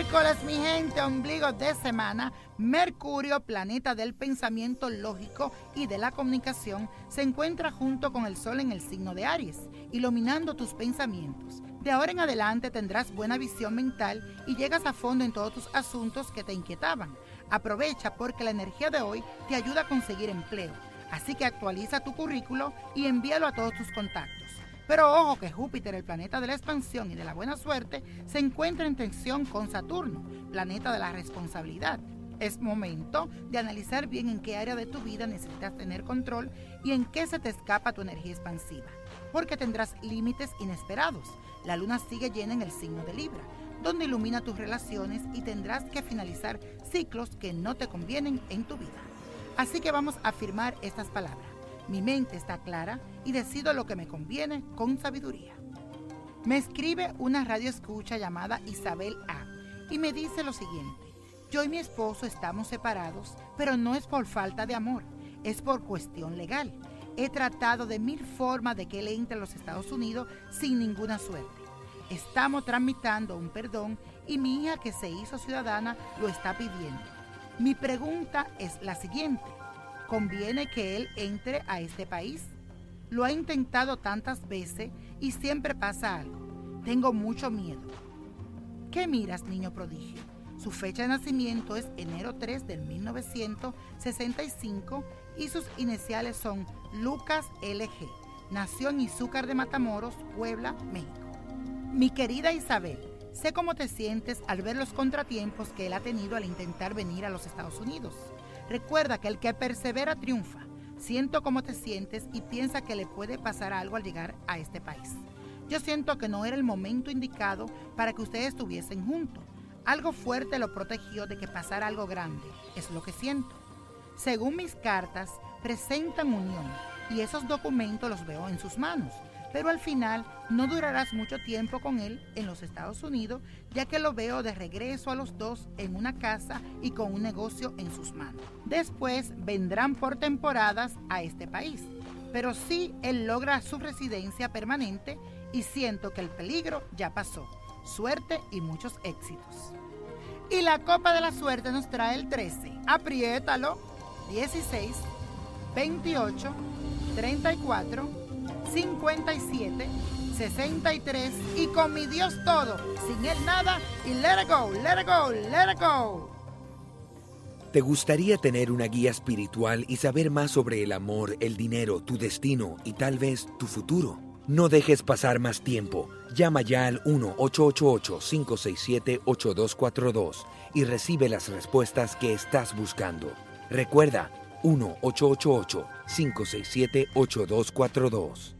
Miércoles, mi gente, ombligo de semana, Mercurio, planeta del pensamiento lógico y de la comunicación, se encuentra junto con el Sol en el signo de Aries, iluminando tus pensamientos. De ahora en adelante tendrás buena visión mental y llegas a fondo en todos tus asuntos que te inquietaban. Aprovecha porque la energía de hoy te ayuda a conseguir empleo. Así que actualiza tu currículo y envíalo a todos tus contactos. Pero ojo que Júpiter, el planeta de la expansión y de la buena suerte, se encuentra en tensión con Saturno, planeta de la responsabilidad. Es momento de analizar bien en qué área de tu vida necesitas tener control y en qué se te escapa tu energía expansiva, porque tendrás límites inesperados. La luna sigue llena en el signo de Libra, donde ilumina tus relaciones y tendrás que finalizar ciclos que no te convienen en tu vida. Así que vamos a afirmar estas palabras. Mi mente está clara y decido lo que me conviene con sabiduría. Me escribe una radio escucha llamada Isabel A y me dice lo siguiente. Yo y mi esposo estamos separados, pero no es por falta de amor, es por cuestión legal. He tratado de mil formas de que él entre a los Estados Unidos sin ninguna suerte. Estamos tramitando un perdón y mi hija que se hizo ciudadana lo está pidiendo. Mi pregunta es la siguiente conviene que él entre a este país. Lo ha intentado tantas veces y siempre pasa algo. Tengo mucho miedo. ¿Qué miras, niño prodigio? Su fecha de nacimiento es enero 3 del 1965 y sus iniciales son Lucas LG. Nació en Izúcar de Matamoros, Puebla, México. Mi querida Isabel, sé cómo te sientes al ver los contratiempos que él ha tenido al intentar venir a los Estados Unidos. Recuerda que el que persevera triunfa. Siento cómo te sientes y piensa que le puede pasar algo al llegar a este país. Yo siento que no era el momento indicado para que ustedes estuviesen juntos. Algo fuerte lo protegió de que pasara algo grande. Es lo que siento. Según mis cartas, presentan unión y esos documentos los veo en sus manos pero al final no durarás mucho tiempo con él en los Estados Unidos, ya que lo veo de regreso a los dos en una casa y con un negocio en sus manos. Después vendrán por temporadas a este país, pero sí él logra su residencia permanente y siento que el peligro ya pasó. Suerte y muchos éxitos. Y la copa de la suerte nos trae el 13. Apriétalo. 16, 28, 34, 57 63 y con mi Dios todo, sin él nada y let it go, let it go, let it go. ¿Te gustaría tener una guía espiritual y saber más sobre el amor, el dinero, tu destino y tal vez tu futuro? No dejes pasar más tiempo. Llama ya al 1-888-567-8242 y recibe las respuestas que estás buscando. Recuerda, 1-888-567-8242.